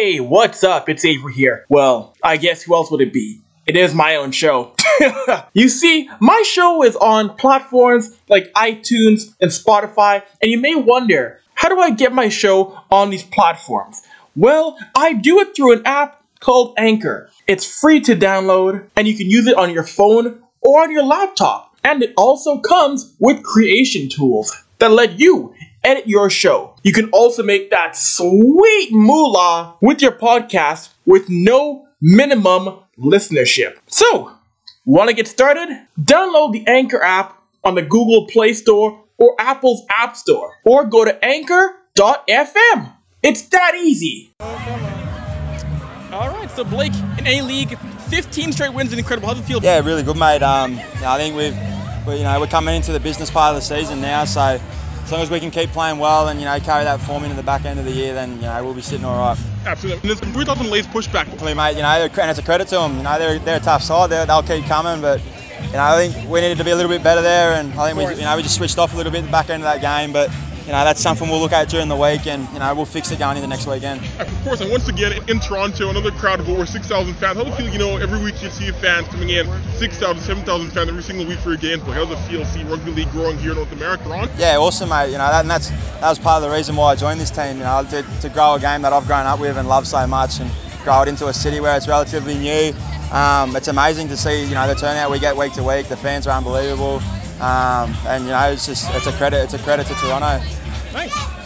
Hey, what's up? It's Avery here. Well, I guess who else would it be? It is my own show. you see, my show is on platforms like iTunes and Spotify, and you may wonder, how do I get my show on these platforms? Well, I do it through an app called Anchor. It's free to download, and you can use it on your phone or on your laptop. And it also comes with creation tools that let you edit your show. You can also make that sweet moolah with your podcast with no minimum listenership. So, want to get started? Download the Anchor app on the Google Play Store or Apple's App Store, or go to anchor.fm. It's that easy. All right, so Blake in A League, 15 straight wins, and incredible. How's it feel? Yeah, really good, mate. Um, I think we've, we, you know, we're coming into the business part of the season now, so as long as we can keep playing well and you know carry that form into the back end of the year, then you know we'll be sitting all right. Absolutely. And there's 3,000 Lays pushback. Hopefully, mate, you know, and it's a credit to them. You know, they're, they're a tough side. they will keep coming, but you know, I think we needed to be a little bit better there, and I think we, you know, we just switched off a little bit at the back end of that game, but you know, that's something we'll look at during the week, and you know, we'll fix it going into next weekend. Of course, and once again in Toronto, another crowd of over 6,000 fans. How does it feel? You know, every week you see fans coming in, 6,000, 7,000 fans every single week for your games. But how does it feel to see rugby league growing here in North America, Ron? Yeah, awesome, mate. You know, that, and that's that was part of the reason why I joined this team. You know, to, to grow a game that I've grown up with and love so much, and grow it into a city where it's relatively new. Um, it's amazing to see, you know, the turnout we get week to week. The fans are unbelievable, um, and you know, it's just it's a credit. It's a credit to Toronto. Nice.